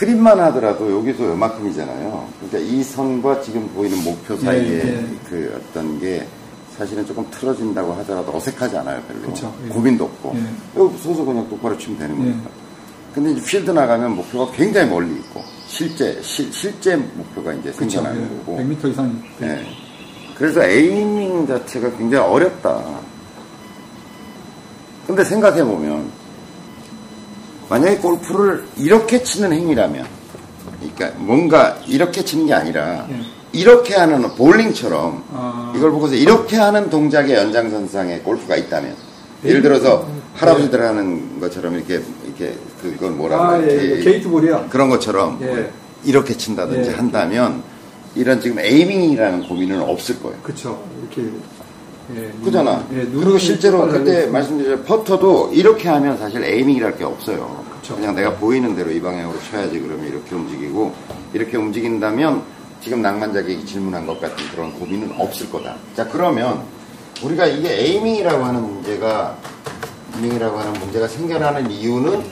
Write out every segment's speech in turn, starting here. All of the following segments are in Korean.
스크린만 하더라도 여기서 요만큼이잖아요. 그러니까 이 선과 지금 보이는 목표 사이에 예, 예. 그 어떤 게 사실은 조금 틀어진다고 하더라도 어색하지 않아요, 별로. 그쵸, 예. 고민도 없고. 예. 여기 서서 그냥 똑바로 치면 되는 예. 거니까. 근데 이제 필드 나가면 목표가 굉장히 멀리 있고, 실제, 실, 실제 목표가 이제. 생겨나는 거고. 100m 이상이. 예. 그래서 에이밍 자체가 굉장히 어렵다. 근데 생각해보면, 만약에 골프를 이렇게 치는 행위라면, 그러니까 뭔가 이렇게 치는 게 아니라, 예. 이렇게 하는 볼링처럼, 아. 이걸 보고서 이렇게 하는 동작의 연장선상에 골프가 있다면, 예를 들어서 할아버지들 하는 것처럼 이렇게, 이렇게, 그건 뭐라고 아, 예? 예. 게이트볼이요. 그런 것처럼 예. 이렇게 친다든지 예. 한다면 이런 지금 에이밍이라는 고민은 없을 거예요. 그쵸. 이렇게. 예, 그잖아. 눈- 예, 그리고 실제로 그때. 말씀드린 퍼터도 이렇게 하면 사실 에이밍이랄 게 없어요. 그쵸. 그냥 내가 보이는 대로 이 방향으로 쳐야지 그러면 이렇게 움직이고 이렇게 움직인다면 지금 낭만자객이 질문한 것 같은 그런 고민은 없을 거다. 자 그러면 우리가 이게 에이밍이라고 하는 문제가 에이밍이라고 하는 문제가 생겨나는 이유는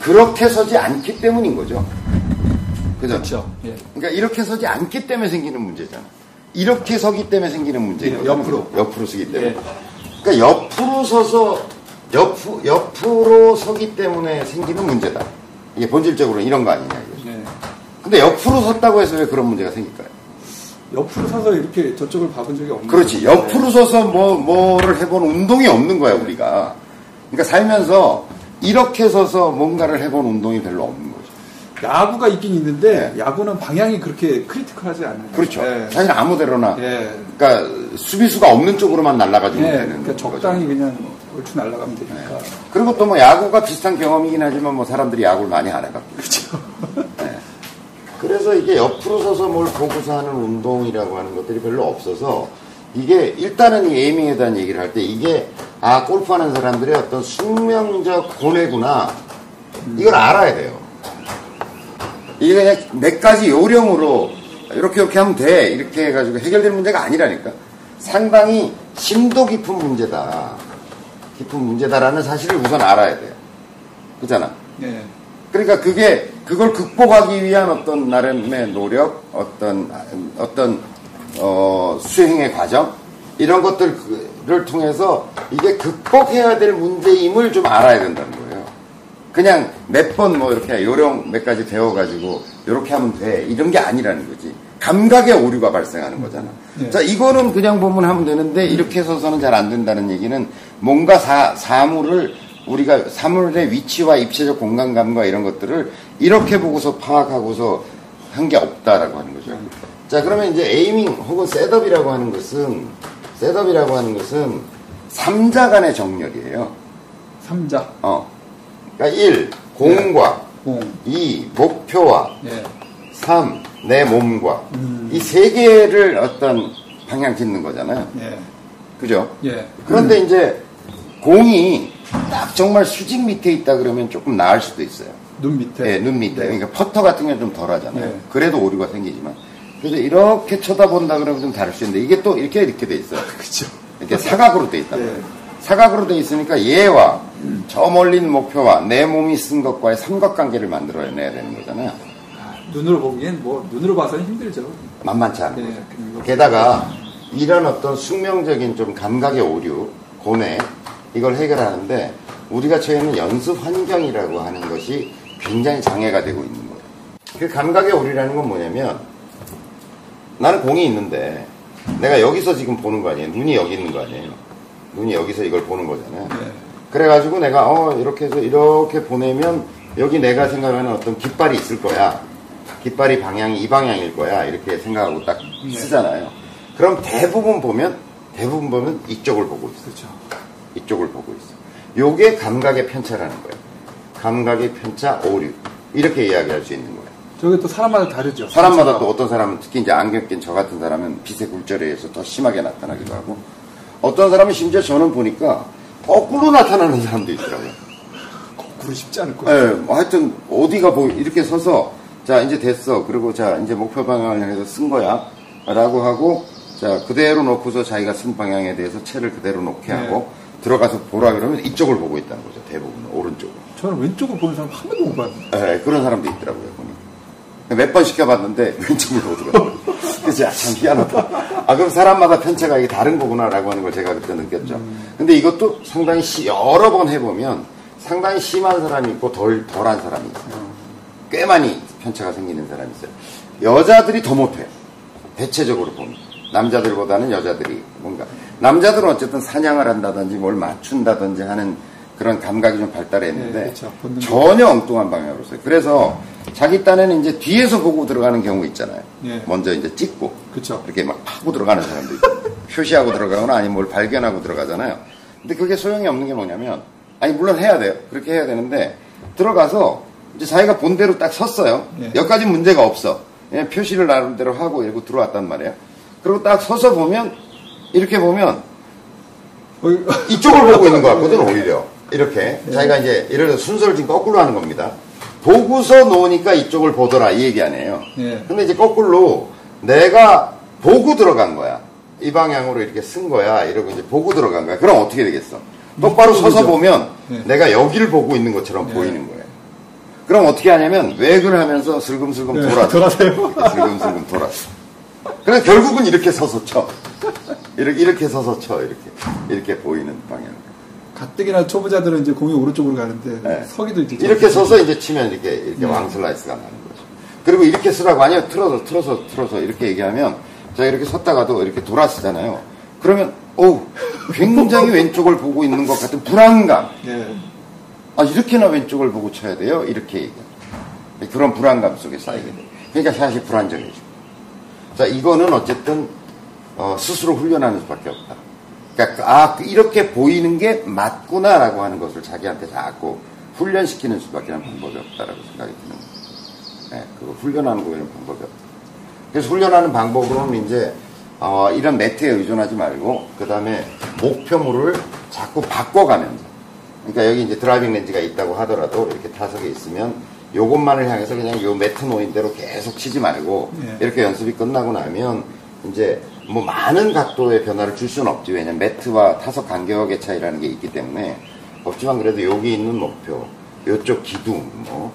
그렇게 서지 않기 때문인 거죠. 그죠? 그렇죠. 예. 그러니까 이렇게 서지 않기 때문에 생기는 문제잖아. 이렇게 서기 때문에 생기는 문제인 예, 거죠. 옆으로. 옆으로 서기 때문에. 예. 그러니까 옆으로 서서 옆, 옆으로 서기 때문에 생기는 문제다. 이게 본질적으로 이런 거 아니냐 이거죠. 예. 근데 옆으로 섰다고 해서 왜 그런 문제가 생길까요? 옆으로 서서 이렇게 저쪽을 박은 적이 없는 그렇지. 거죠. 옆으로 서서 뭐, 뭐를 해본 운동이 없는 거야, 우리가. 그러니까 살면서 이렇게 서서 뭔가를 해본 운동이 별로 없는 거죠. 야구가 있긴 있는데 예. 야구는 방향이 그렇게 크리티컬하지 않아요. 그렇죠. 예. 사실 아무데로나. 예. 그러니까 수비수가 없는 쪽으로만 날아가주면 예. 되는 그러니까 거죠. 적당히 그냥 얼추 날아가면 되니까. 그리고 또 뭐 야구가 비슷한 경험이긴 하지만 뭐 사람들이 야구를 많이 안 해갖고. 그렇죠. 그래서 이게 옆으로 서서 뭘 보고서 하는 운동이라고 하는 것들이 별로 없어서 이게 일단은 이 에이밍에 대한 얘기를 할 때 이게 아 골프하는 사람들의 어떤 숙명적 고뇌구나 이걸 알아야 돼요. 이게 그냥 몇 가지 요령으로 이렇게 이렇게 하면 돼 이렇게 해가지고 해결될 문제가 아니라니까 상당히 심도 깊은 문제다 깊은 문제다라는 사실을 우선 알아야 돼요. 그잖아. 예. 그러니까 그게 그걸 극복하기 위한 어떤 나름의 노력, 어떤 어떤 어, 수행의 과정 이런 것들을 통해서 이게 극복해야 될 문제임을 좀 알아야 된다는 거예요. 그냥 몇 번 뭐 이렇게 요령 몇 가지 배워가지고 이렇게 하면 돼 이런 게 아니라는 거지. 감각의 오류가 발생하는 거잖아. 네. 자 이거는 그냥 보면 하면 되는데 이렇게 서서는 잘 안 된다는 얘기는 뭔가 사, 사물을 우리가 사물의 위치와 입체적 공간감과 이런 것들을 이렇게 보고서 파악하고서 한 게 없다라고 하는 거죠. 자, 그러면 이제 aiming 혹은 setup이라고 하는 것은, setup이라고 하는 것은 삼자 간의 정렬이에요. 삼자, 어. 그러니까 1. 공과 공. 2. 목표와 예. 3. 내 몸과 음. 이세 개를 어떤 방향 짓는 거잖아요. 예. 그죠? 예. 그런데 이제 공이 딱 정말 수직 밑에 있다 그러면 조금 나을 수도 있어요. 눈 밑에. 네, 눈 밑에. 그러니까 퍼터 같은 건좀덜 하잖아요. 네. 그래도 오류가 생기지만. 그래서 이렇게 쳐다본다 그러면 좀 다를 수 있는데 이게 또 이렇게 이렇게 돼 있어요. 그렇죠. 이렇게 사각으로 돼 있단 네. 사각으로 돼 있으니까 얘와 저 있는 목표와 내 몸이 쓴 것과의 삼각관계를 만들어내야 되는 거잖아요. 아, 눈으로 보기엔 뭐 눈으로 봐서는 힘들죠. 만만치 않은 예. 거죠. 게다가 이런 어떤 숙명적인 좀 감각의 오류, 고뇌 이걸 해결하는데 우리가 처해 있는 연습 환경이라고 하는 것이 굉장히 장애가 되고 있는 거예요. 그 감각의 오류라는 건 뭐냐면 나는 공이 있는데 내가 여기서 지금 보는 거 아니에요. 눈이 여기 있는 거 아니에요. 눈이 여기서 이걸 보는 거잖아요. 예. 그래가지고 내가 어 이렇게 해서 이렇게 보내면 여기 내가 생각하는 어떤 깃발이 있을 거야. 깃발이 방향이 이 방향일 거야. 이렇게 생각하고 딱 쓰잖아요. 그럼 대부분 보면 대부분 보면 이쪽을 보고 있어. 그렇죠. 이쪽을 보고 있어. 요게 감각의 편차라는 거예요. 감각의 편차 오류. 이렇게 이야기할 수 있는 거예요. 저게 또 사람마다 다르죠. 사람마다 또 어떤 사람은 특히 이제 안경 낀 저 같은 사람은 빛의 굴절에 의해서 더 심하게 나타나기도 하고 어떤 사람은 심지어 저는 보니까 거꾸로 나타나는 사람도 있더라고요. 거꾸로 쉽지 않을 거예요. 예, 뭐 하여튼 어디가 뭐 이렇게 서서 자 이제 됐어. 그리고 자 이제 목표 방향을 향해서 쓴 거야. 라고 하고 자 그대로 놓고서 자기가 쓴 방향에 대해서 채를 그대로 놓게 네. 하고 들어가서 보라 그러면 이쪽을 보고 있다는 거죠. 대부분 오른쪽으로. 저는 왼쪽을 보는 사람 한 번도 못 봤는데. 예, 그런 사람도 있더라고요. 보니까. 몇 번 시켜봤는데 왼쪽을 못 들어가요. 야, 참 희한하다. 아, 그럼 사람마다 편차가 이게 다른 거구나라고 하는 걸 제가 그때 느꼈죠. 근데 이것도 상당히 시- 여러 번 해보면 상당히 심한 사람이 있고 덜, 덜한 사람이 있어요. 꽤 많이 편차가 생기는 사람이 있어요. 여자들이 더 못해요. 대체적으로 보면. 남자들보다는 여자들이 뭔가. 남자들은 어쨌든 사냥을 한다든지 뭘 맞춘다든지 하는 그런 감각이 좀 발달했는데 네, 그렇죠. 전혀 엉뚱한 방향으로 써요. 그래서 자기 딴에는 이제 뒤에서 보고 들어가는 경우 있잖아요. 예. 먼저 이제 찍고 그쵸. 이렇게 막 파고 들어가는 사람도 있고 표시하고 들어가거나 아니면 뭘 발견하고 들어가잖아요. 근데 그게 소용이 없는 게 뭐냐면 아니 물론 해야 돼요. 그렇게 해야 되는데 들어가서 이제 자기가 본 대로 딱 섰어요. 예. 여기까지 문제가 없어. 그냥 표시를 나름대로 하고 이러고 들어왔단 말이에요. 그리고 딱 서서 보면 이렇게 보면 어, 이쪽을 보고 있는 것 같거든 오히려 이렇게 자기가 이제 예를 들어 순서를 지금 거꾸로 하는 겁니다. 보고서 놓으니까 이쪽을 보더라 이 얘기 아니에요. 예. 근데 이제 거꾸로 내가 보고 들어간 거야. 이 방향으로 이렇게 쓴 거야. 이러고 이제 보고 들어간 거야. 그럼 어떻게 되겠어? 똑바로 서서. 보면 예. 내가 여기를 보고 있는 것처럼 예. 보이는 거예요. 그럼 어떻게 하냐면 외근을 하면서 슬금슬금 네, 돌아서. 돌아서요. 슬금슬금 돌아서. 그래 결국은 이렇게 서서 쳐. 이렇게 이렇게 서서 쳐. 이렇게 이렇게 보이는 방향 가뜩이나 초보자들은 이제 공이 오른쪽으로 가는데 네. 서기도 이제 이렇게 서서 이제 치면 이렇게 이렇게 네. 왕슬라이스가 나는 거죠. 그리고 이렇게 쓰라고 아니요 틀어서 틀어서 틀어서 이렇게 얘기하면 제가 이렇게 섰다가도 이렇게 돌아서잖아요. 그러면 오 굉장히 왼쪽을 보고 있는 것 같은 불안감. 예. 아 이렇게나 왼쪽을 보고 쳐야 돼요? 이렇게 얘기해요 그런 불안감 속에 쌓이게 돼요. 그러니까 샷이 불안정해지고. 자 이거는 어쨌든 어, 스스로 훈련하는 수밖에 없다 그러니까 아 이렇게 보이는 게 맞구나라고 하는 것을 자기한테 자꾸 훈련시키는 수밖에 는 방법이 없다라고 생각이 드는 거예요. 네, 그거 훈련하는 거에는 방법이 없다. 그래서 훈련하는 방법으로는 이제 어, 이런 매트에 의존하지 말고 그 다음에 목표물을 자꾸 바꿔가면서. 그러니까 여기 이제 driving range가 있다고 하더라도 이렇게 타석에 있으면 요것만을 향해서 그냥 요 매트 놓인 대로 계속 치지 말고 예. 이렇게 연습이 끝나고 나면 이제 뭐 많은 각도의 변화를 줄 수는 없지 왜냐면 매트와 타석 간격의 차이라는 게 있기 때문에 없지만 그래도 여기 있는 목표 요쪽 기둥 뭐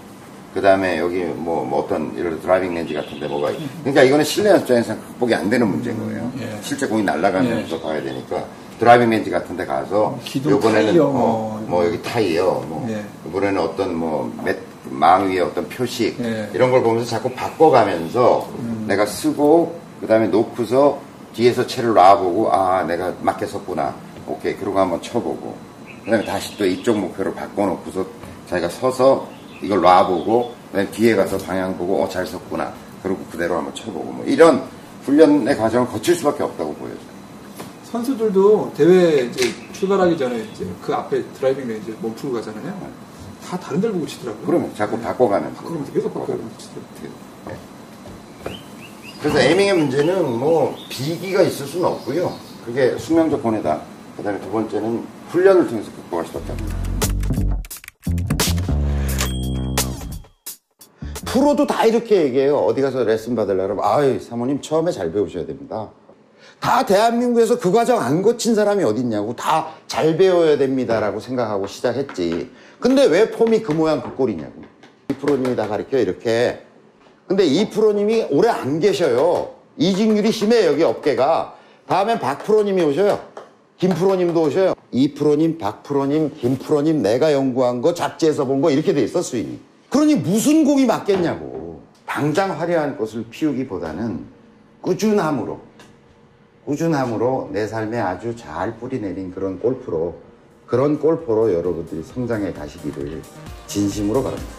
그다음에 여기 뭐, 뭐 어떤 이런 driving range 같은데 뭐가 있- 그러니까 이거는 실내 연습장에서 극복이 안 되는 문제인 거예요. 예. 실제 공이 날아가면서 봐야 되니까 driving range 같은데 가서 기둥 요번에는 타이어 어, 뭐. 뭐 여기 타이어 뭐 예. 이번에는 어떤 뭐 맷, 망 위에 어떤 표식 예. 이런 걸 보면서 자꾸 바꿔가면서 내가 쓰고 그다음에 놓고서 뒤에서 채를 놔보고 아 내가 맞게 섰구나. 오케이 그러고 한번 쳐보고. 그다음에 다시 또 이쪽 목표로 바꿔놓고서 자기가 서서 이걸 놔보고 그다음에 뒤에 가서 방향 보고 어 잘 섰구나. 그리고 그대로 한번 쳐보고. 뭐 이런 훈련의 과정을 거칠 수밖에 없다고 보여져요. 선수들도 대회 이제 출발하기 전에 이제 그 앞에 driving range 멈추고 가잖아요. 다 다른 데를 보고 치더라고요. 그러면 자꾸 바꿔가면서. 그러면 계속 바꿔고 치더라고요. 그래서 에밍의 문제는 뭐 비기가 있을 수는 없고요. 그게 수명적 고뇌다. 그 다음에 두 번째는 훈련을 통해서 극복할 수밖에 없다. 프로도 다 이렇게 얘기해요. 어디 가서 레슨 받으려면 아이 사모님 처음에 잘 배우셔야 됩니다. 다 대한민국에서 그 과정 안 거친 사람이 어딨냐고 다 잘 배워야 됩니다라고 생각하고 시작했지. 근데 왜 폼이 그 모양 그 꼴이냐고. 이 프로님이 다 가르쳐 이렇게. 근데 이 프로님이 오래 안 계셔요. 이직률이 심해 여기 업계가. 다음엔 박 프로님이 오셔요. 김 프로님도 오셔요. 이 프로님, 박 프로님, 김 프로님 내가 연구한 거 잡지에서 본 거 이렇게 돼 있어 수익이. 그러니 무슨 곡이 맞겠냐고. 당장 화려한 꽃을 피우기보다는 꾸준함으로 꾸준함으로 내 삶에 아주 잘 뿌리내린 그런 골프로 그런 골퍼로 여러분들이 성장해 가시기를 진심으로 바랍니다.